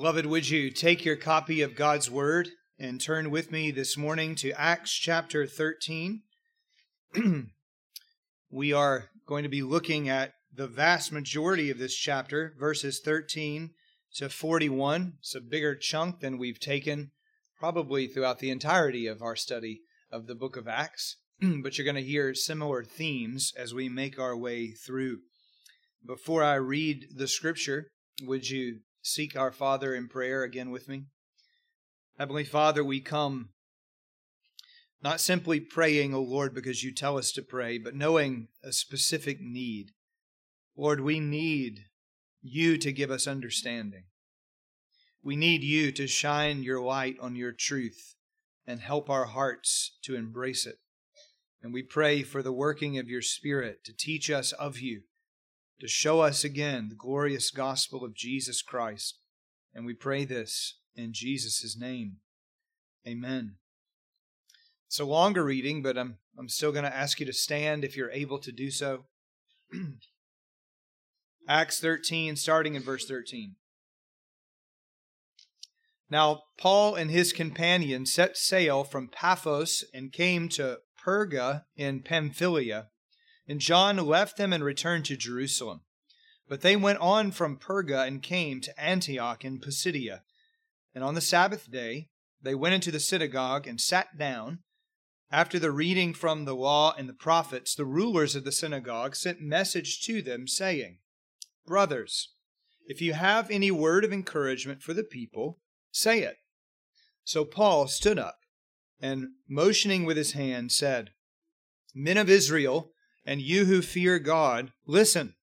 Beloved, would you take your copy of God's Word and turn with me this morning to Acts chapter 13? we are going to be looking at the vast majority of this chapter, verses 13 to 41. It's a bigger chunk than we've taken probably throughout the entirety of our study of the book of Acts, but you're going to hear similar themes as we make our way through. Before I read the scripture, would you seek our Father in prayer again with me? Heavenly Father, we come not simply praying, O Lord, because you tell us to pray, but knowing a specific need. Lord, we need you to give us understanding. We need you to shine your light on your truth and help our hearts to embrace it. And we pray for the working of your Spirit to teach us of you, to show us again the glorious gospel of Jesus Christ. And we pray this in Jesus' name. Amen. It's a longer reading, but I'm, I'm still going to ask you to stand if you're able to do so. Acts 13, starting in verse 13. Now, Paul and his companions set sail from Paphos and came to Perga in Pamphylia. And John left them and returned to Jerusalem. But they went on from Perga and came to Antioch in Pisidia. And on the Sabbath day, they went into the synagogue and sat down. After the reading from the law and the prophets, the rulers of the synagogue sent message to them, saying, Brothers, if you have any word of encouragement for the people, Say it. So Paul stood up and, motioning with his hand, said, Men of Israel, and you who fear God, listen.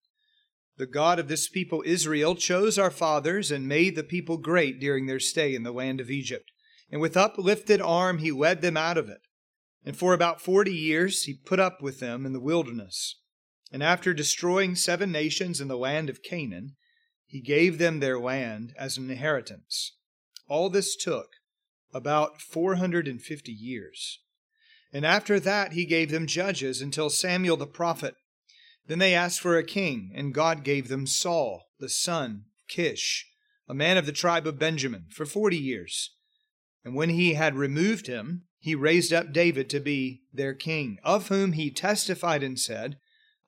The God of this people Israel chose our fathers and made the people great during their stay in the land of Egypt. And with uplifted arm he led them out of it. And for about forty years he put up with them in the wilderness. And after destroying seven nations in the land of Canaan, he gave them their land as an inheritance. All this took about 450 years. And after that, he gave them judges until Samuel the prophet. Then they asked for a king, and God gave them Saul, the son of Kish, a man of the tribe of Benjamin, for forty years. And when he had removed him, he raised up David to be their king, of whom he testified and said,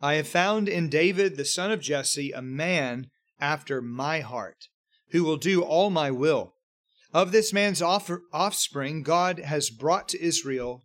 I have found in David the son of Jesse a man after my heart, who will do all my will. Of this man's offspring, God has brought to Israel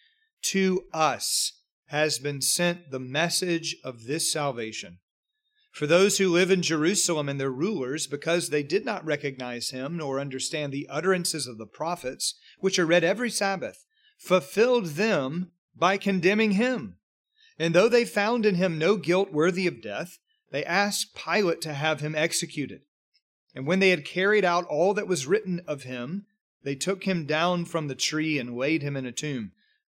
to us has been sent the message of this salvation. For those who live in Jerusalem and their rulers, because they did not recognize him nor understand the utterances of the prophets, which are read every Sabbath, fulfilled them by condemning him. And though they found in him no guilt worthy of death, they asked Pilate to have him executed. And when they had carried out all that was written of him, they took him down from the tree and laid him in a tomb.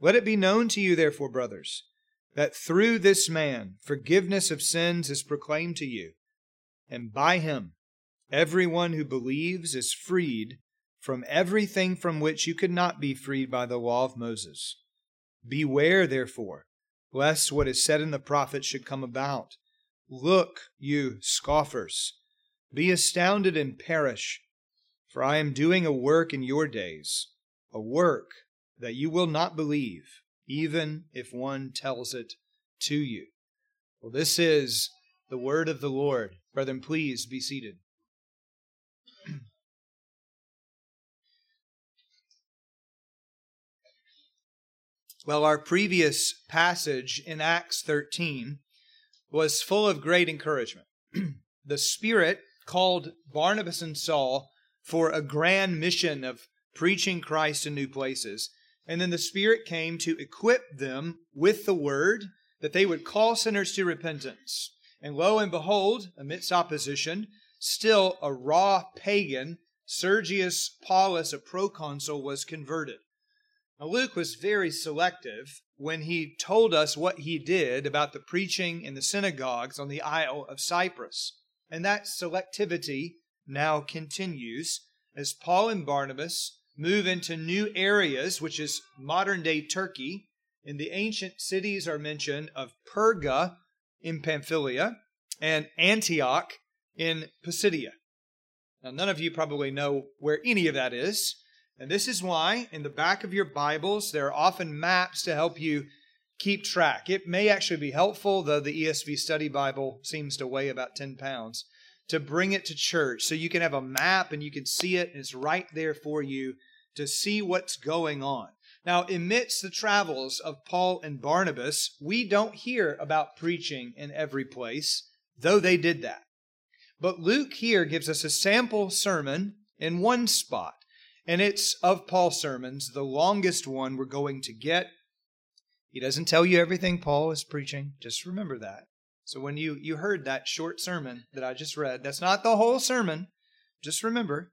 Let it be known to you, therefore, brothers, that through this man forgiveness of sins is proclaimed to you, and by him everyone who believes is freed from everything from which you could not be freed by the law of Moses. Beware, therefore, lest what is said in the prophets should come about. Look, you scoffers, be astounded and perish, for I am doing a work in your days, a work that you will not believe, even if one tells it to you. Well, this is the word of the Lord. Brethren, please be seated. Well, our previous passage in Acts 13 was full of great encouragement. the Spirit called Barnabas and Saul for a grand mission of preaching Christ in new places. And then the Spirit came to equip them with the word that they would call sinners to repentance. And lo and behold, amidst opposition, still a raw pagan, Sergius Paulus, a proconsul, was converted. Now, Luke was very selective when he told us what he did about the preaching in the synagogues on the Isle of Cyprus. And that selectivity now continues as Paul and Barnabas move into new areas, which is modern day Turkey. And the ancient cities are mentioned of Perga in Pamphylia and Antioch in Pisidia. Now, none of you probably know where any of that is. And this is why in the back of your Bibles, there are often maps to help you keep track. It may actually be helpful, though the ESV Study Bible seems to weigh about 10 pounds, to bring it to church so you can have a map and you can see it, and it's right there for you to see what's going on. Now, amidst the travels of Paul and Barnabas, we don't hear about preaching in every place, though they did that. But Luke here gives us a sample sermon in one spot. And it's of Paul's sermons, the longest one we're going to get. He doesn't tell you everything Paul is preaching. Just remember that. So when you, you heard that short sermon that I just read, that's not the whole sermon. Just remember.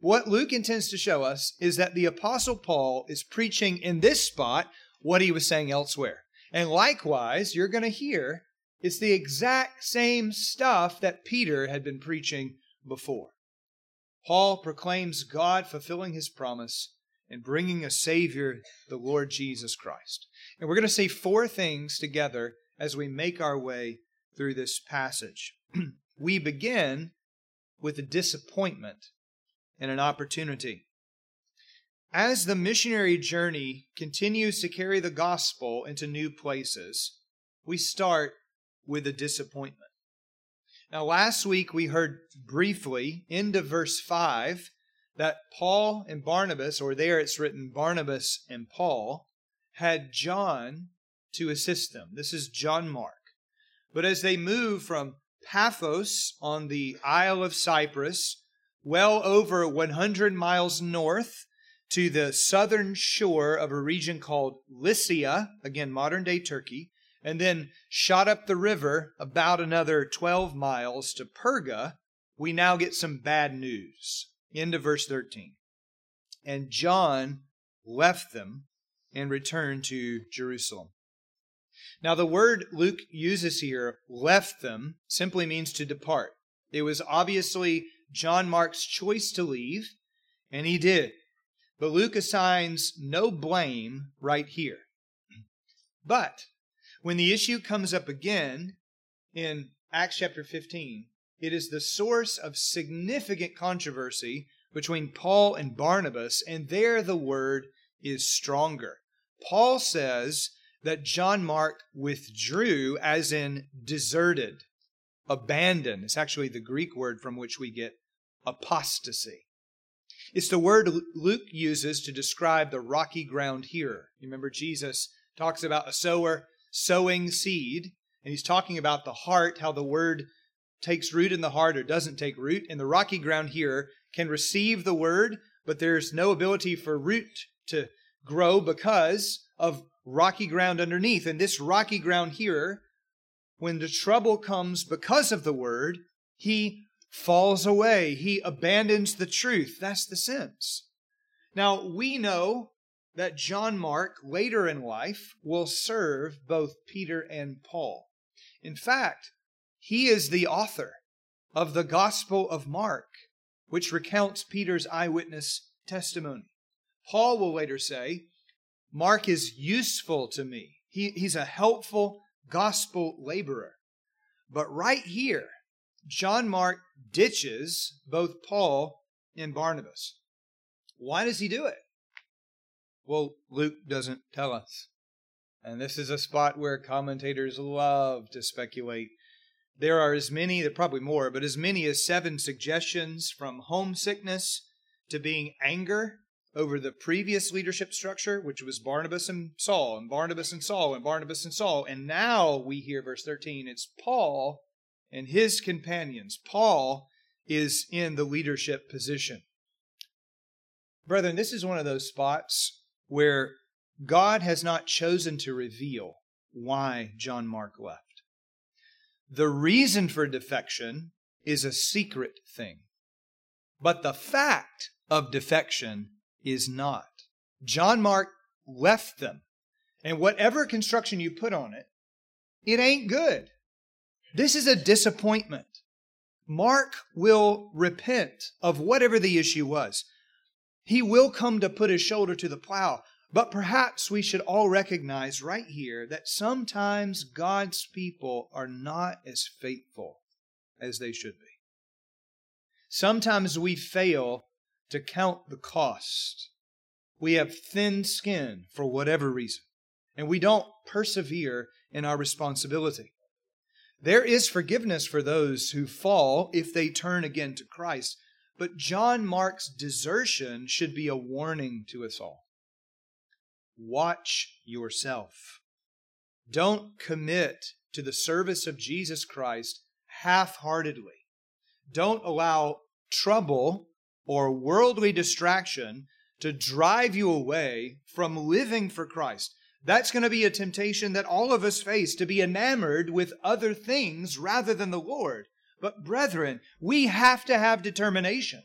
What Luke intends to show us is that the Apostle Paul is preaching in this spot what he was saying elsewhere. And likewise, you're going to hear it's the exact same stuff that Peter had been preaching before. Paul proclaims God fulfilling his promise and bringing a Savior, the Lord Jesus Christ. And we're going to see four things together as we make our way through this passage. we begin with a disappointment and an opportunity. As the missionary journey continues to carry the gospel into new places, we start with a disappointment. Now, last week we heard briefly into verse 5 that Paul and Barnabas, or there it's written Barnabas and Paul, had John to assist them. This is John Mark. But as they move from Paphos on the Isle of Cyprus, well over 100 miles north to the southern shore of a region called Lycia, again, modern day Turkey, and then shot up the river about another 12 miles to Perga, we now get some bad news. Into verse 13. And John left them and returned to Jerusalem. Now, the word Luke uses here, left them, simply means to depart. It was obviously John Mark's choice to leave, and he did. But Luke assigns no blame right here. But when the issue comes up again in Acts chapter 15, it is the source of significant controversy between Paul and Barnabas, and there the word is stronger. Paul says that John Mark withdrew, as in deserted, abandoned. It's actually the Greek word from which we get apostasy. It's the word Luke uses to describe the rocky ground here. You remember Jesus talks about a sower sowing seed, and he's talking about the heart, how the word takes root in the heart or doesn't take root. And the rocky ground here can receive the word, but there's no ability for root to grow because of rocky ground underneath. And this rocky ground here, when the trouble comes because of the word, he falls away. He abandons the truth. That's the sense. Now, we know that John Mark later in life will serve both Peter and Paul. In fact, he is the author of the Gospel of Mark, which recounts Peter's eyewitness testimony. Paul will later say, Mark is useful to me. He, he's a helpful gospel laborer. But right here, John Mark ditches both Paul and Barnabas. Why does he do it? Well, Luke doesn't tell us. And this is a spot where commentators love to speculate. There are as many, there probably more, but as many as seven suggestions from homesickness to being anger over the previous leadership structure, which was Barnabas and Saul, and Barnabas and Saul, and Barnabas and Saul. And now we hear, verse 13, it's Paul and his companions. Paul is in the leadership position. Brethren, this is one of those spots where God has not chosen to reveal why John Mark left. The reason for defection is a secret thing, but the fact of defection is not. John Mark left them, and whatever construction you put on it, it ain't good. This is a disappointment. Mark will repent of whatever the issue was. He will come to put his shoulder to the plow. But perhaps we should all recognize right here that sometimes God's people are not as faithful as they should be. Sometimes we fail to count the cost. We have thin skin for whatever reason, and we don't persevere in our responsibility. There is forgiveness for those who fall if they turn again to Christ, but John Mark's desertion should be a warning to us all. Watch yourself. Don't commit to the service of Jesus Christ half heartedly. Don't allow trouble or worldly distraction to drive you away from living for Christ. That's going to be a temptation that all of us face to be enamored with other things rather than the Lord. But brethren, we have to have determination.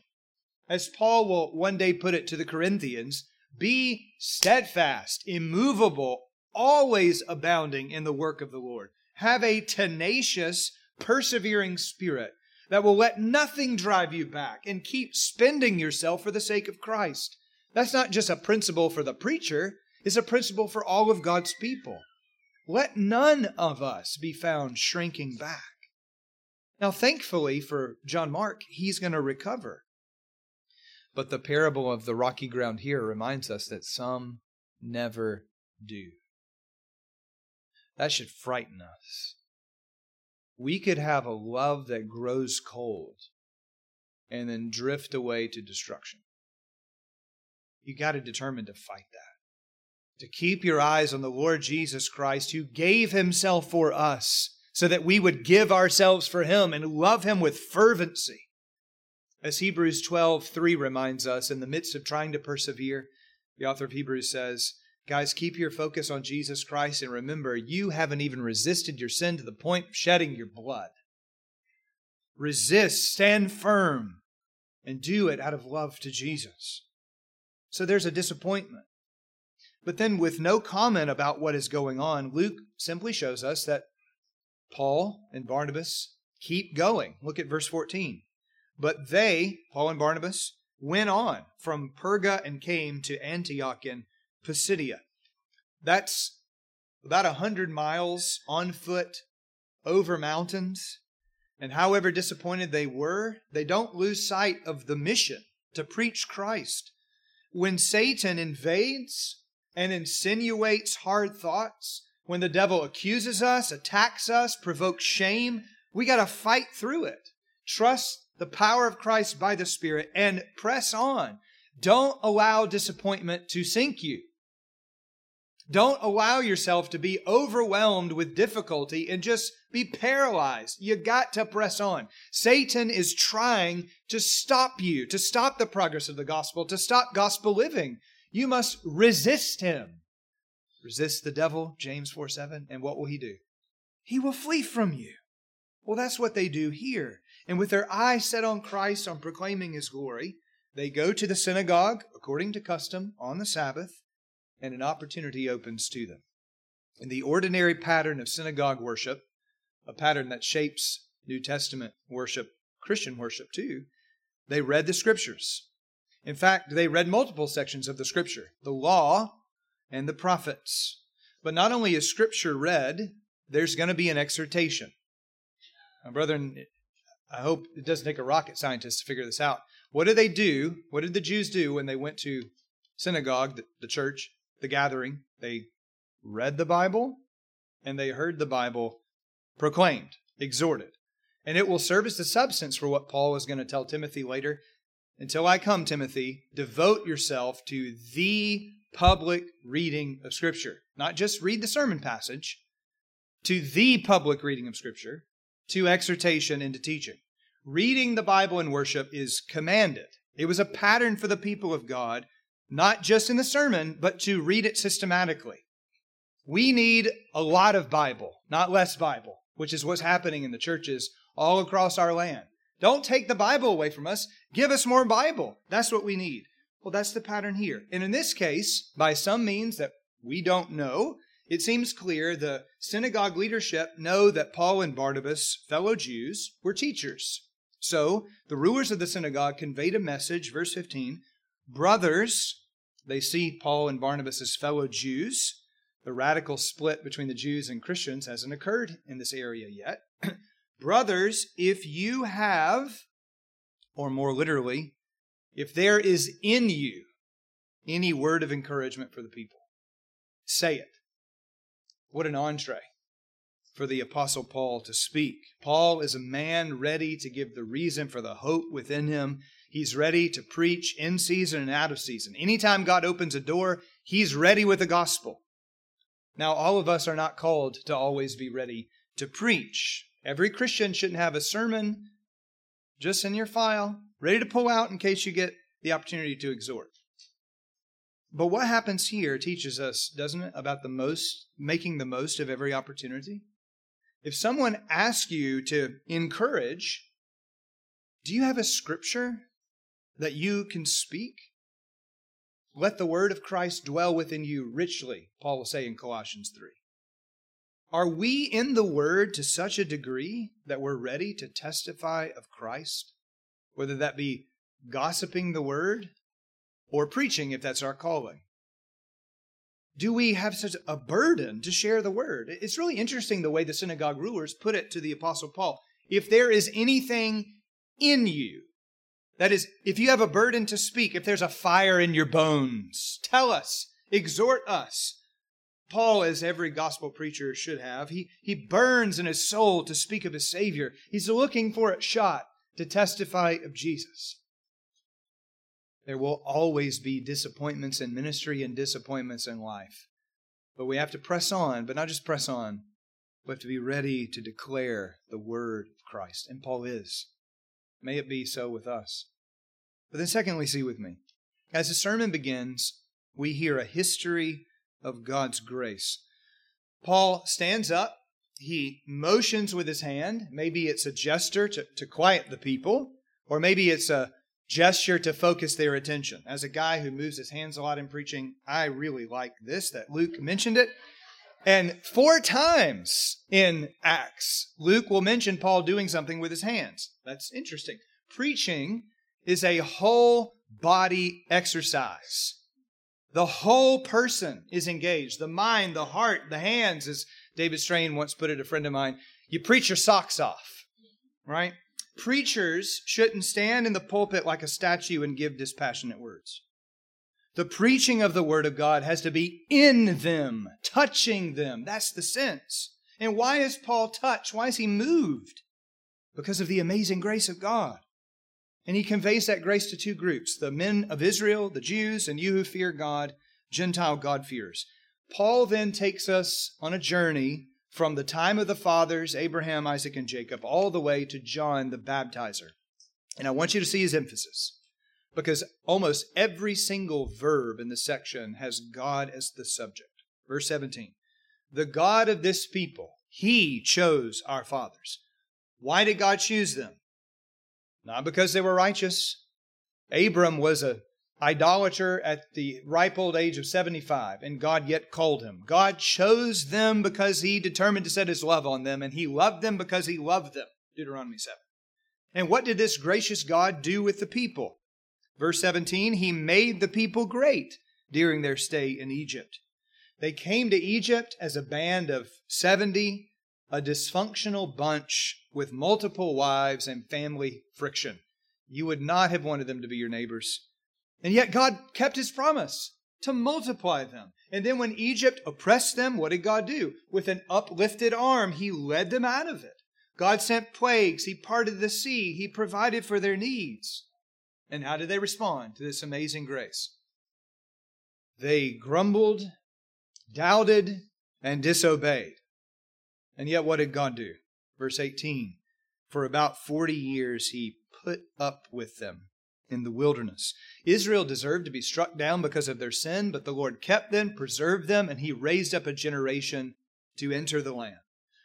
As Paul will one day put it to the Corinthians, be steadfast, immovable, always abounding in the work of the Lord. Have a tenacious, persevering spirit that will let nothing drive you back and keep spending yourself for the sake of Christ. That's not just a principle for the preacher, it's a principle for all of God's people. Let none of us be found shrinking back. Now, thankfully for John Mark, he's going to recover. But the parable of the rocky ground here reminds us that some never do. That should frighten us. We could have a love that grows cold and then drift away to destruction. You got to determine to fight that. To keep your eyes on the Lord Jesus Christ, who gave himself for us so that we would give ourselves for him and love him with fervency. As Hebrews 12, 3 reminds us, in the midst of trying to persevere, the author of Hebrews says, Guys, keep your focus on Jesus Christ and remember, you haven't even resisted your sin to the point of shedding your blood. Resist, stand firm, and do it out of love to Jesus. So there's a disappointment. But then, with no comment about what is going on, Luke simply shows us that Paul and Barnabas keep going. Look at verse 14. But they, Paul and Barnabas, went on from Perga and came to Antioch in Pisidia. That's about a hundred miles on foot over mountains. And however disappointed they were, they don't lose sight of the mission to preach Christ. When Satan invades and insinuates hard thoughts, when the devil accuses us, attacks us, provokes shame, we got to fight through it. Trust the power of Christ by the Spirit and press on. Don't allow disappointment to sink you. Don't allow yourself to be overwhelmed with difficulty and just be paralyzed. You got to press on. Satan is trying to stop you, to stop the progress of the gospel, to stop gospel living. You must resist him. Resist the devil, James 4 7, and what will he do? He will flee from you. Well, that's what they do here. And with their eyes set on Christ, on proclaiming his glory, they go to the synagogue, according to custom, on the Sabbath, and an opportunity opens to them. In the ordinary pattern of synagogue worship, a pattern that shapes New Testament worship, Christian worship too, they read the scriptures. In fact, they read multiple sections of the Scripture the law and the prophets. But not only is Scripture read, there's going to be an exhortation. Now, brethren, I hope it doesn't take a rocket scientist to figure this out. What did they do? What did the Jews do when they went to synagogue, the, the church, the gathering? They read the Bible and they heard the Bible proclaimed, exhorted. And it will serve as the substance for what Paul is going to tell Timothy later. Until I come, Timothy, devote yourself to the public reading of Scripture. Not just read the sermon passage, to the public reading of Scripture, to exhortation and to teaching. Reading the Bible in worship is commanded. It was a pattern for the people of God, not just in the sermon, but to read it systematically. We need a lot of Bible, not less Bible, which is what's happening in the churches all across our land. Don't take the Bible away from us. Give us more Bible. That's what we need. Well, that's the pattern here. And in this case, by some means that we don't know, it seems clear the synagogue leadership know that Paul and Barnabas, fellow Jews, were teachers. So the rulers of the synagogue conveyed a message, verse 15 Brothers, they see Paul and Barnabas as fellow Jews. The radical split between the Jews and Christians hasn't occurred in this area yet. Brothers, if you have, or more literally, if there is in you any word of encouragement for the people, say it. What an entree for the Apostle Paul to speak. Paul is a man ready to give the reason for the hope within him. He's ready to preach in season and out of season. Anytime God opens a door, he's ready with the gospel. Now, all of us are not called to always be ready to preach. Every Christian shouldn't have a sermon just in your file, ready to pull out in case you get the opportunity to exhort. But what happens here teaches us, doesn't it, about the most, making the most of every opportunity? If someone asks you to encourage, do you have a scripture that you can speak? Let the word of Christ dwell within you richly, Paul will say in Colossians 3. Are we in the word to such a degree that we're ready to testify of Christ? Whether that be gossiping the word or preaching, if that's our calling. Do we have such a burden to share the word? It's really interesting the way the synagogue rulers put it to the Apostle Paul. If there is anything in you that is, if you have a burden to speak, if there's a fire in your bones, tell us, exhort us. Paul, as every gospel preacher should have, he, he burns in his soul to speak of his Savior. He's looking for a shot to testify of Jesus. There will always be disappointments in ministry and disappointments in life. But we have to press on, but not just press on. We have to be ready to declare the word of Christ. And Paul is. May it be so with us. But then, secondly, see with me. As the sermon begins, we hear a history of God's grace. Paul stands up. He motions with his hand. Maybe it's a gesture to, to quiet the people, or maybe it's a gesture to focus their attention. As a guy who moves his hands a lot in preaching, I really like this that Luke mentioned it. And four times in Acts, Luke will mention Paul doing something with his hands. That's interesting. Preaching is a whole body exercise. The whole person is engaged. The mind, the heart, the hands, as David Strain once put it, a friend of mine. You preach your socks off, right? Preachers shouldn't stand in the pulpit like a statue and give dispassionate words. The preaching of the Word of God has to be in them, touching them. That's the sense. And why is Paul touched? Why is he moved? Because of the amazing grace of God. And he conveys that grace to two groups the men of Israel, the Jews, and you who fear God, Gentile God-fearers. Paul then takes us on a journey from the time of the fathers, Abraham, Isaac, and Jacob, all the way to John the baptizer. And I want you to see his emphasis because almost every single verb in the section has God as the subject. Verse 17 The God of this people, he chose our fathers. Why did God choose them? Not because they were righteous. Abram was a idolater at the ripe old age of 75, and God yet called him. God chose them because he determined to set his love on them, and he loved them because he loved them. Deuteronomy 7. And what did this gracious God do with the people? Verse 17, he made the people great during their stay in Egypt. They came to Egypt as a band of 70, a dysfunctional bunch with multiple wives and family friction. You would not have wanted them to be your neighbors. And yet God kept his promise to multiply them. And then when Egypt oppressed them, what did God do? With an uplifted arm, he led them out of it. God sent plagues, he parted the sea, he provided for their needs. And how did they respond to this amazing grace? They grumbled, doubted, and disobeyed. And yet, what did God do? Verse 18 For about 40 years he put up with them in the wilderness. Israel deserved to be struck down because of their sin, but the Lord kept them, preserved them, and he raised up a generation to enter the land.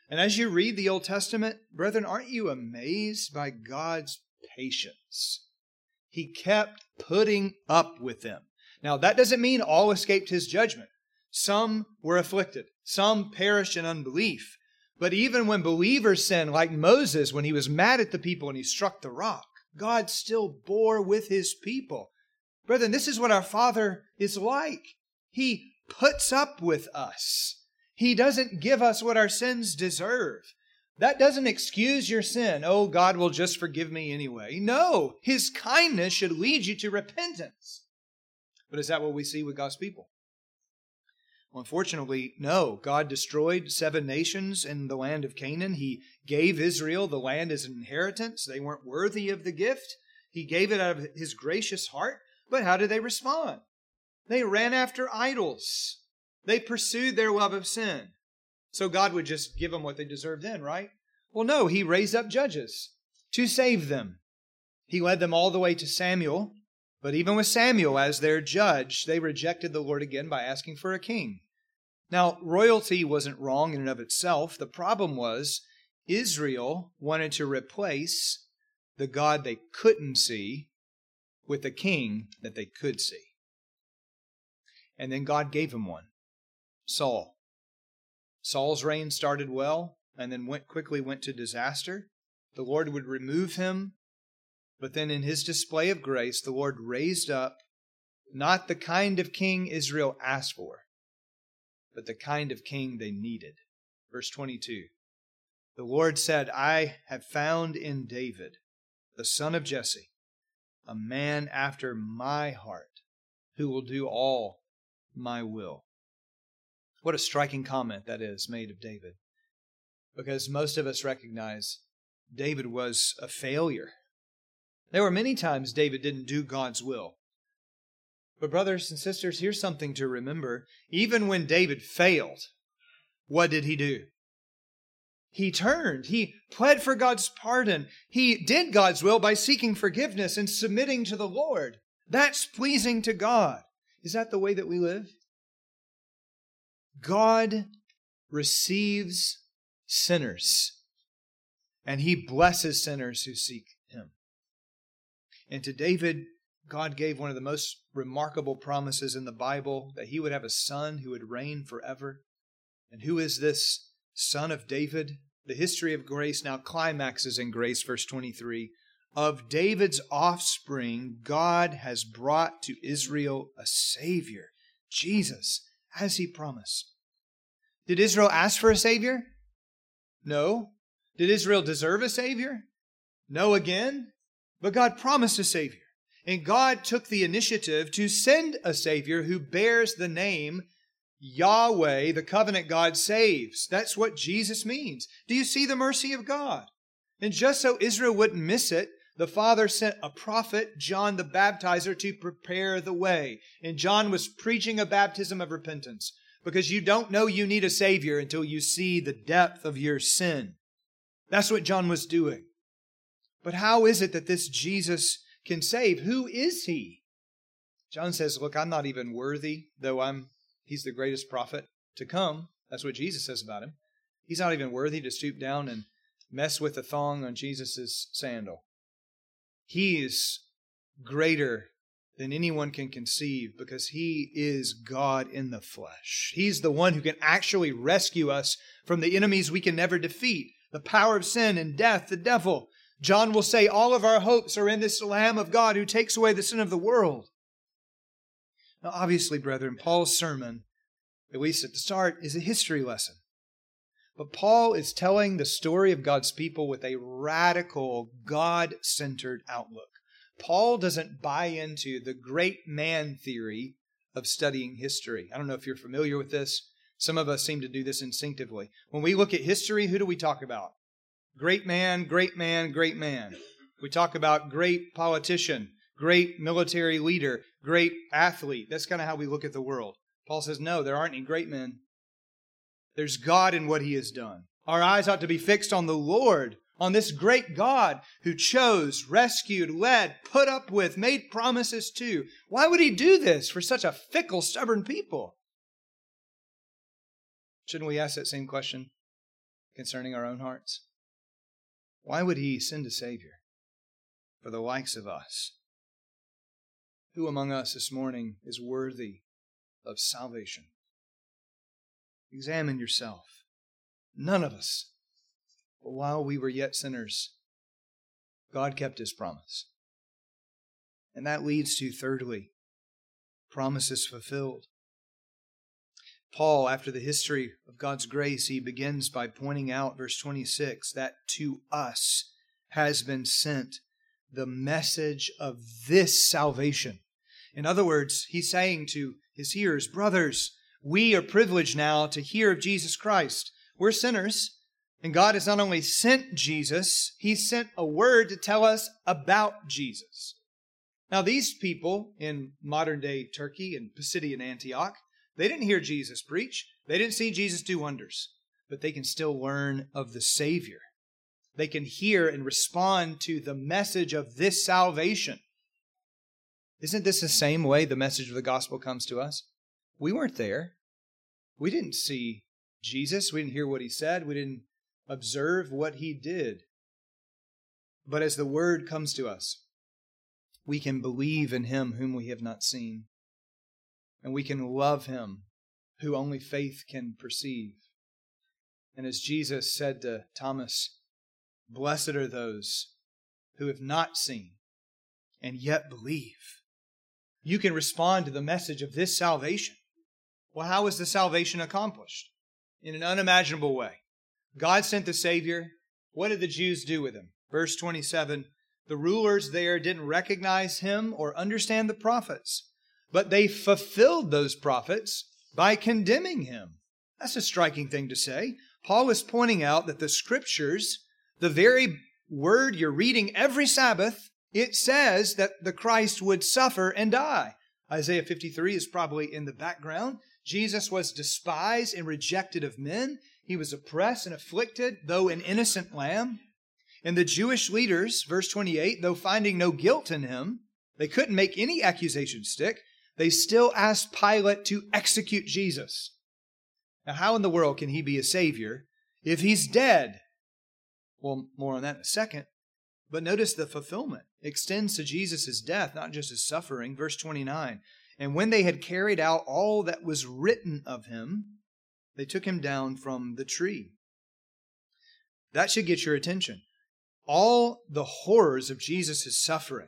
And as you read the Old Testament, brethren, aren't you amazed by God's patience? He kept putting up with them. Now, that doesn't mean all escaped his judgment. Some were afflicted, some perished in unbelief. But even when believers sinned, like Moses, when he was mad at the people and he struck the rock, God still bore with his people. Brethren, this is what our Father is like. He puts up with us. He doesn't give us what our sins deserve. That doesn't excuse your sin. Oh, God will just forgive me anyway. No, His kindness should lead you to repentance. But is that what we see with God's people? Well, unfortunately, no. God destroyed seven nations in the land of Canaan. He gave Israel the land as an inheritance. They weren't worthy of the gift. He gave it out of his gracious heart. But how did they respond? They ran after idols. They pursued their love of sin. So God would just give them what they deserved then, right? Well, no, He raised up judges to save them. He led them all the way to Samuel, but even with Samuel as their judge, they rejected the Lord again by asking for a king. Now, royalty wasn't wrong in and of itself. The problem was Israel wanted to replace the God they couldn't see with a king that they could see. And then God gave him one Saul. Saul's reign started well and then went quickly went to disaster. The Lord would remove him but then in his display of grace, the Lord raised up not the kind of king Israel asked for, but the kind of king they needed. Verse 22 The Lord said, I have found in David, the son of Jesse, a man after my heart, who will do all my will. What a striking comment that is made of David. Because most of us recognize David was a failure there were many times David didn't do God's will. But, brothers and sisters, here's something to remember. Even when David failed, what did he do? He turned. He pled for God's pardon. He did God's will by seeking forgiveness and submitting to the Lord. That's pleasing to God. Is that the way that we live? God receives sinners, and he blesses sinners who seek him. And to David, God gave one of the most remarkable promises in the Bible that he would have a son who would reign forever. And who is this son of David? The history of grace now climaxes in grace, verse 23. Of David's offspring, God has brought to Israel a Savior, Jesus, as he promised. Did Israel ask for a Savior? No. Did Israel deserve a Savior? No again. But God promised a Savior. And God took the initiative to send a Savior who bears the name Yahweh, the covenant God saves. That's what Jesus means. Do you see the mercy of God? And just so Israel wouldn't miss it, the Father sent a prophet, John the Baptizer, to prepare the way. And John was preaching a baptism of repentance because you don't know you need a Savior until you see the depth of your sin. That's what John was doing. But how is it that this Jesus can save? Who is he? John says, Look, I'm not even worthy, though I'm he's the greatest prophet to come. That's what Jesus says about him. He's not even worthy to stoop down and mess with the thong on Jesus' sandal. He is greater than anyone can conceive because he is God in the flesh. He's the one who can actually rescue us from the enemies we can never defeat the power of sin and death, the devil. John will say, All of our hopes are in this Lamb of God who takes away the sin of the world. Now, obviously, brethren, Paul's sermon, at least at the start, is a history lesson. But Paul is telling the story of God's people with a radical, God centered outlook. Paul doesn't buy into the great man theory of studying history. I don't know if you're familiar with this. Some of us seem to do this instinctively. When we look at history, who do we talk about? Great man, great man, great man. We talk about great politician, great military leader, great athlete. That's kind of how we look at the world. Paul says, no, there aren't any great men. There's God in what he has done. Our eyes ought to be fixed on the Lord, on this great God who chose, rescued, led, put up with, made promises to. Why would he do this for such a fickle, stubborn people? Shouldn't we ask that same question concerning our own hearts? Why would he send a Savior for the likes of us? Who among us this morning is worthy of salvation? Examine yourself. None of us. But while we were yet sinners, God kept his promise. And that leads to, thirdly, promises fulfilled. Paul, after the history of God's grace, he begins by pointing out, verse 26, that to us has been sent the message of this salvation. In other words, he's saying to his hearers, brothers, we are privileged now to hear of Jesus Christ. We're sinners, and God has not only sent Jesus, He sent a word to tell us about Jesus. Now, these people in modern day Turkey and Pisidian Antioch, they didn't hear Jesus preach. They didn't see Jesus do wonders, but they can still learn of the Savior. They can hear and respond to the message of this salvation. Isn't this the same way the message of the gospel comes to us? We weren't there. We didn't see Jesus. We didn't hear what he said. We didn't observe what he did. But as the word comes to us, we can believe in him whom we have not seen and we can love him who only faith can perceive. And as Jesus said to Thomas, Blessed are those who have not seen and yet believe. You can respond to the message of this salvation. Well, how was the salvation accomplished? In an unimaginable way. God sent the Savior. What did the Jews do with him? Verse 27 The rulers there didn't recognize him or understand the prophets. But they fulfilled those prophets by condemning him. That's a striking thing to say. Paul is pointing out that the scriptures, the very word you're reading every Sabbath, it says that the Christ would suffer and die. Isaiah 53 is probably in the background. Jesus was despised and rejected of men. He was oppressed and afflicted, though an innocent lamb. And the Jewish leaders, verse 28, though finding no guilt in him, they couldn't make any accusation stick they still asked Pilate to execute Jesus. Now, how in the world can he be a Savior if he's dead? Well, more on that in a second. But notice the fulfillment extends to Jesus' death, not just his suffering. Verse 29 And when they had carried out all that was written of him, they took him down from the tree. That should get your attention. All the horrors of Jesus' suffering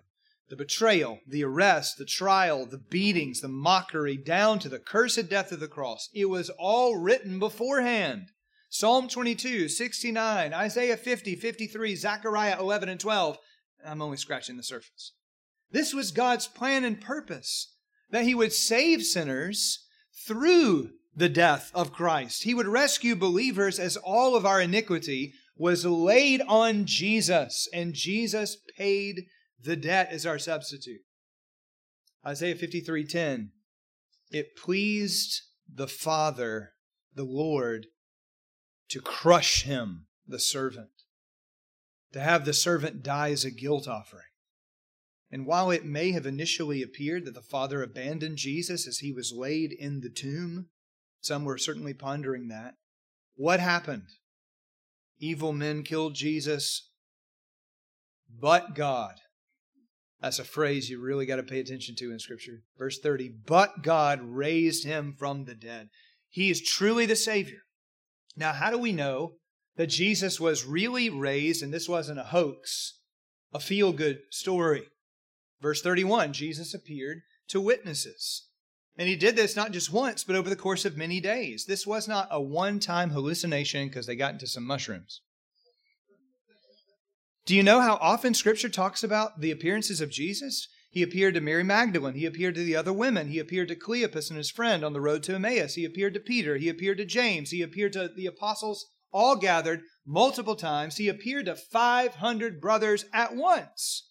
the betrayal, the arrest, the trial, the beatings, the mockery, down to the cursed death of the cross. It was all written beforehand. Psalm 22, 69, Isaiah 50, 53, Zechariah 11 and 12. I'm only scratching the surface. This was God's plan and purpose that He would save sinners through the death of Christ. He would rescue believers as all of our iniquity was laid on Jesus, and Jesus paid the debt as our substitute. Isaiah 53:10 It pleased the Father, the Lord, to crush him, the servant, to have the servant die as a guilt offering. And while it may have initially appeared that the Father abandoned Jesus as he was laid in the tomb, some were certainly pondering that. What happened? Evil men killed Jesus, but God that's a phrase you really got to pay attention to in Scripture. Verse 30 But God raised him from the dead. He is truly the Savior. Now, how do we know that Jesus was really raised and this wasn't a hoax a feel good story. Verse 31 Jesus appeared to witnesses. And he did this not just once, but over the course of many days. This was not a one time hallucination because they got into some mushrooms. Do you know how often Scripture talks about the appearances of Jesus? He appeared to Mary Magdalene. He appeared to the other women. He appeared to Cleopas and his friend on the road to Emmaus. He appeared to Peter. He appeared to James. He appeared to the apostles, all gathered multiple times. He appeared to 500 brothers at once.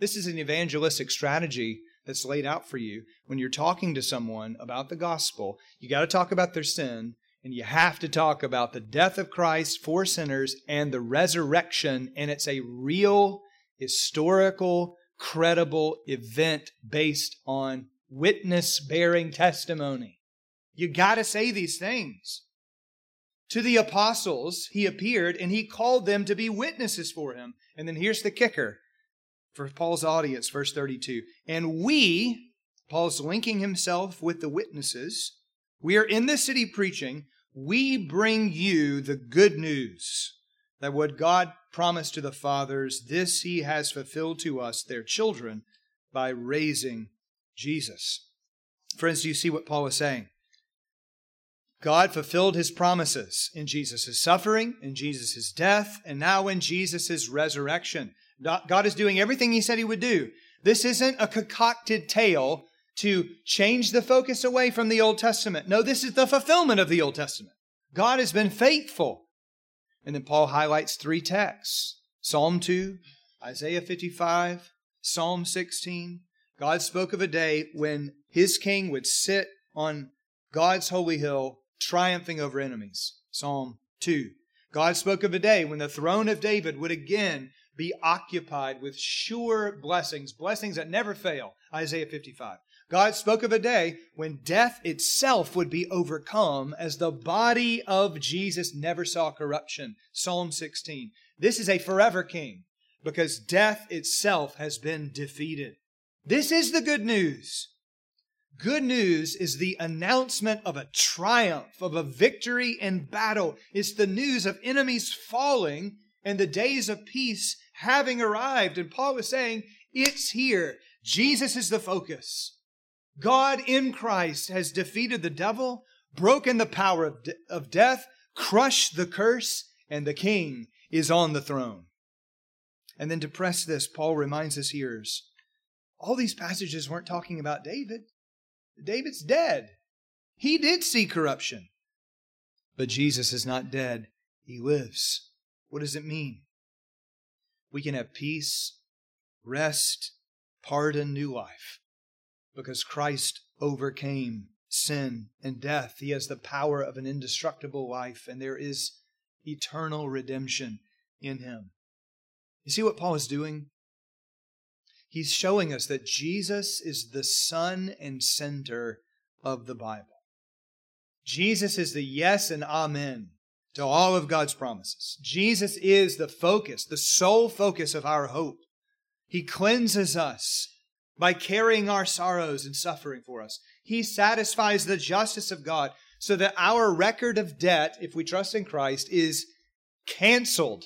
This is an evangelistic strategy that's laid out for you when you're talking to someone about the gospel. You got to talk about their sin and you have to talk about the death of Christ for sinners and the resurrection. And it's a real, historical, credible event based on witness bearing testimony. You got to say these things. To the apostles, he appeared and he called them to be witnesses for him. And then here's the kicker for Paul's audience, verse 32. And we, Paul's linking himself with the witnesses, we are in this city preaching. We bring you the good news that what God promised to the fathers, this he has fulfilled to us, their children, by raising Jesus. Friends, do you see what Paul is saying? God fulfilled his promises in Jesus' suffering, in Jesus' death, and now in Jesus' resurrection. God is doing everything he said he would do. This isn't a concocted tale to change the focus away from the Old Testament. No, this is the fulfillment of the Old Testament. God has been faithful. And then Paul highlights three texts Psalm 2, Isaiah 55, Psalm 16. God spoke of a day when his king would sit on God's holy hill, triumphing over enemies. Psalm 2. God spoke of a day when the throne of David would again be occupied with sure blessings, blessings that never fail. Isaiah 55. God spoke of a day when death itself would be overcome as the body of Jesus never saw corruption. Psalm 16. This is a forever king because death itself has been defeated. This is the good news. Good news is the announcement of a triumph, of a victory in battle. It's the news of enemies falling and the days of peace having arrived. And Paul was saying, it's here. Jesus is the focus. God in Christ has defeated the devil, broken the power of, de- of death, crushed the curse, and the king is on the throne. And then to press this, Paul reminds his hearers all these passages weren't talking about David. David's dead. He did see corruption. But Jesus is not dead, he lives. What does it mean? We can have peace, rest, pardon, new life because Christ overcame sin and death. He has the power of an indestructible life, and there is eternal redemption in him. You see what Paul is doing? He's showing us that Jesus is the sun and center of the Bible. Jesus is the yes and amen to all of God's promises. Jesus is the focus, the sole focus of our hope. He cleanses us by carrying our sorrows and suffering for us. He satisfies the justice of God so that our record of debt, if we trust in Christ, is canceled.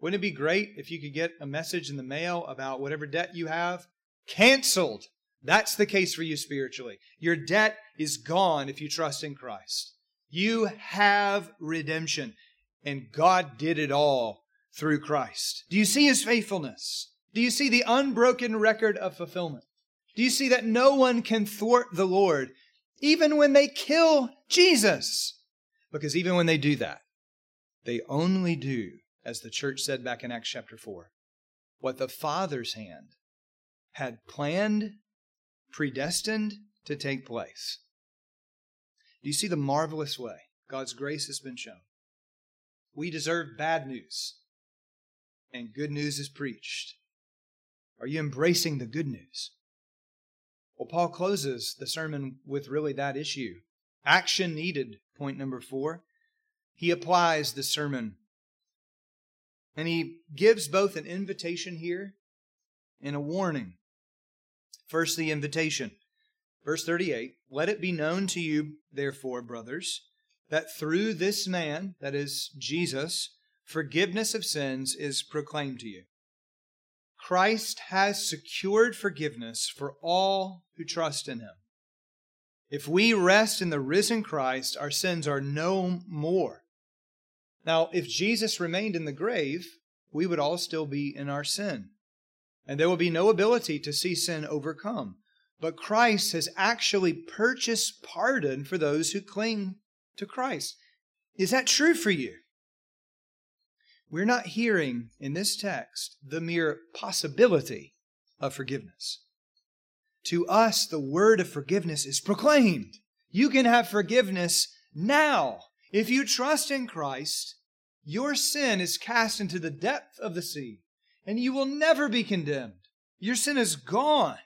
Wouldn't it be great if you could get a message in the mail about whatever debt you have? Canceled. That's the case for you spiritually. Your debt is gone if you trust in Christ. You have redemption, and God did it all through Christ. Do you see his faithfulness? Do you see the unbroken record of fulfillment? Do you see that no one can thwart the Lord, even when they kill Jesus? Because even when they do that, they only do, as the church said back in Acts chapter 4, what the Father's hand had planned, predestined to take place. Do you see the marvelous way God's grace has been shown? We deserve bad news, and good news is preached. Are you embracing the good news? Well, Paul closes the sermon with really that issue. Action needed, point number four. He applies the sermon. And he gives both an invitation here and a warning. First, the invitation. Verse 38 Let it be known to you, therefore, brothers, that through this man, that is Jesus, forgiveness of sins is proclaimed to you. Christ has secured forgiveness for all who trust in him. If we rest in the risen Christ, our sins are no more. Now, if Jesus remained in the grave, we would all still be in our sin. And there would be no ability to see sin overcome. But Christ has actually purchased pardon for those who cling to Christ. Is that true for you? We're not hearing in this text the mere possibility of forgiveness. To us, the word of forgiveness is proclaimed. You can have forgiveness now. If you trust in Christ, your sin is cast into the depth of the sea, and you will never be condemned. Your sin is gone.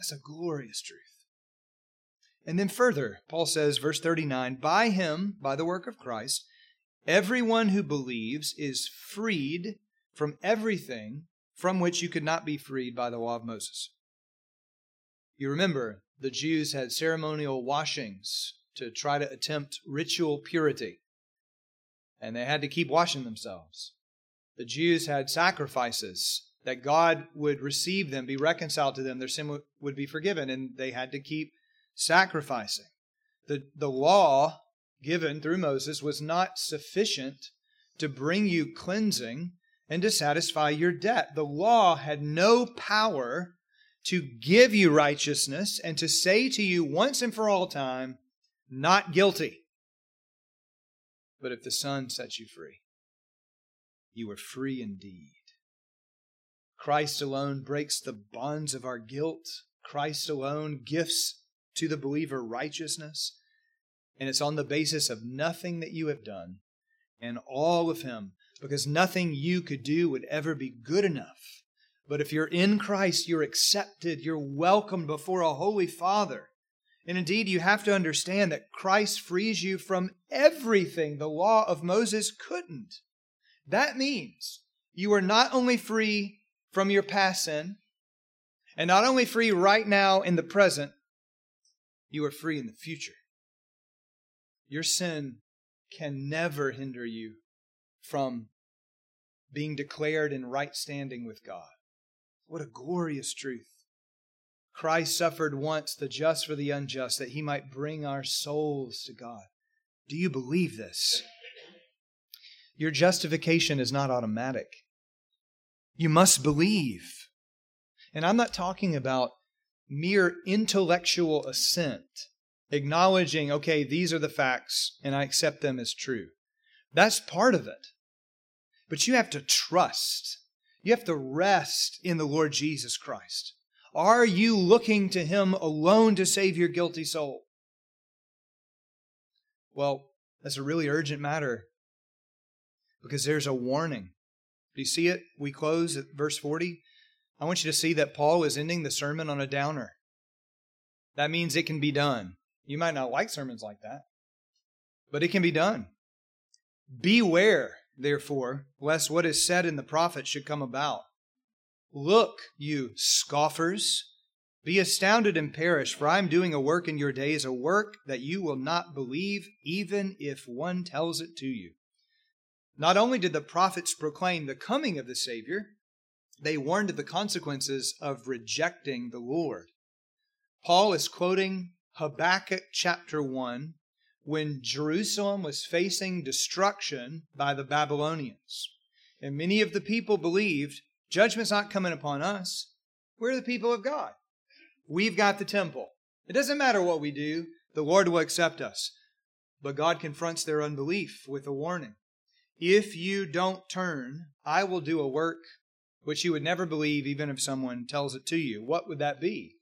That's a glorious truth. And then further, Paul says, verse 39 By him, by the work of Christ, everyone who believes is freed from everything from which you could not be freed by the law of Moses. You remember, the Jews had ceremonial washings to try to attempt ritual purity, and they had to keep washing themselves. The Jews had sacrifices that God would receive them, be reconciled to them, their sin would be forgiven, and they had to keep sacrificing. The, the law given through Moses was not sufficient to bring you cleansing and to satisfy your debt. The law had no power to give you righteousness and to say to you once and for all time, not guilty. But if the Son sets you free, you are free indeed. Christ alone breaks the bonds of our guilt. Christ alone gifts to the believer righteousness. And it's on the basis of nothing that you have done and all of Him, because nothing you could do would ever be good enough. But if you're in Christ, you're accepted, you're welcomed before a holy Father. And indeed, you have to understand that Christ frees you from everything the law of Moses couldn't. That means you are not only free from your past sin. And not only free right now in the present, you are free in the future. Your sin can never hinder you from being declared in right standing with God. What a glorious truth. Christ suffered once, the just for the unjust, that he might bring our souls to God. Do you believe this? Your justification is not automatic. You must believe. And I'm not talking about mere intellectual assent, acknowledging, okay, these are the facts and I accept them as true. That's part of it. But you have to trust. You have to rest in the Lord Jesus Christ. Are you looking to Him alone to save your guilty soul? Well, that's a really urgent matter because there's a warning. Do you see it? We close at verse 40. I want you to see that Paul is ending the sermon on a downer. That means it can be done. You might not like sermons like that, but it can be done. Beware, therefore, lest what is said in the prophet should come about. Look, you scoffers, be astounded and perish, for I am doing a work in your days, a work that you will not believe, even if one tells it to you. Not only did the prophets proclaim the coming of the Savior, they warned of the consequences of rejecting the Lord. Paul is quoting Habakkuk chapter 1 when Jerusalem was facing destruction by the Babylonians. And many of the people believed judgment's not coming upon us. We're the people of God. We've got the temple. It doesn't matter what we do, the Lord will accept us. But God confronts their unbelief with a warning. If you don't turn, I will do a work which you would never believe even if someone tells it to you. What would that be?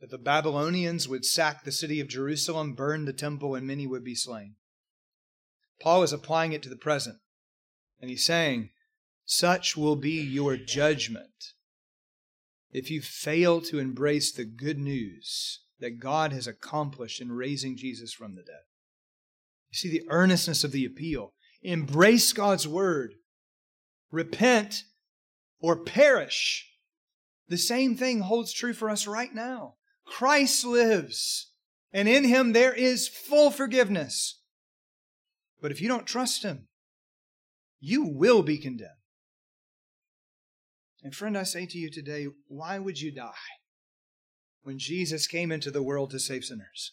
That the Babylonians would sack the city of Jerusalem, burn the temple, and many would be slain. Paul is applying it to the present, and he's saying, Such will be your judgment if you fail to embrace the good news that God has accomplished in raising Jesus from the dead. You see the earnestness of the appeal. Embrace God's word. Repent or perish. The same thing holds true for us right now. Christ lives, and in him there is full forgiveness. But if you don't trust him, you will be condemned. And friend, I say to you today, why would you die when Jesus came into the world to save sinners?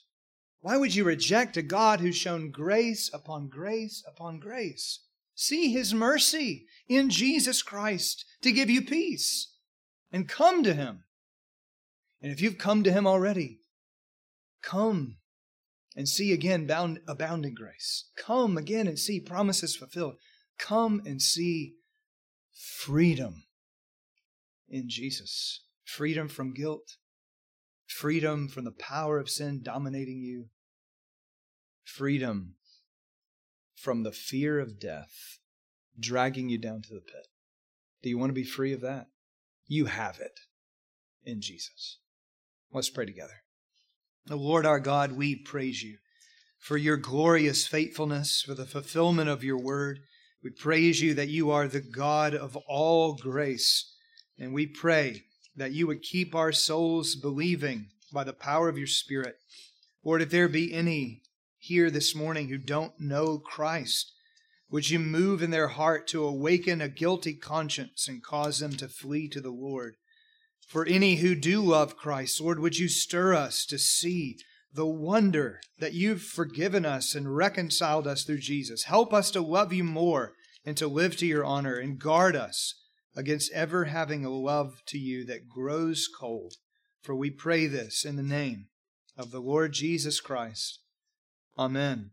Why would you reject a God who's shown grace upon grace upon grace? See his mercy in Jesus Christ to give you peace and come to him. And if you've come to him already, come and see again bound, abounding grace. Come again and see promises fulfilled. Come and see freedom in Jesus freedom from guilt, freedom from the power of sin dominating you, freedom from the fear of death dragging you down to the pit. Do you want to be free of that? You have it in Jesus. Let's pray together. O Lord our God, we praise you for your glorious faithfulness, for the fulfillment of your word. We praise you that you are the God of all grace. And we pray that you would keep our souls believing by the power of your Spirit. Lord, if there be any here this morning who don't know Christ, would you move in their heart to awaken a guilty conscience and cause them to flee to the Lord? For any who do love Christ, Lord, would you stir us to see the wonder that you've forgiven us and reconciled us through Jesus. Help us to love you more and to live to your honor and guard us against ever having a love to you that grows cold. For we pray this in the name of the Lord Jesus Christ. Amen.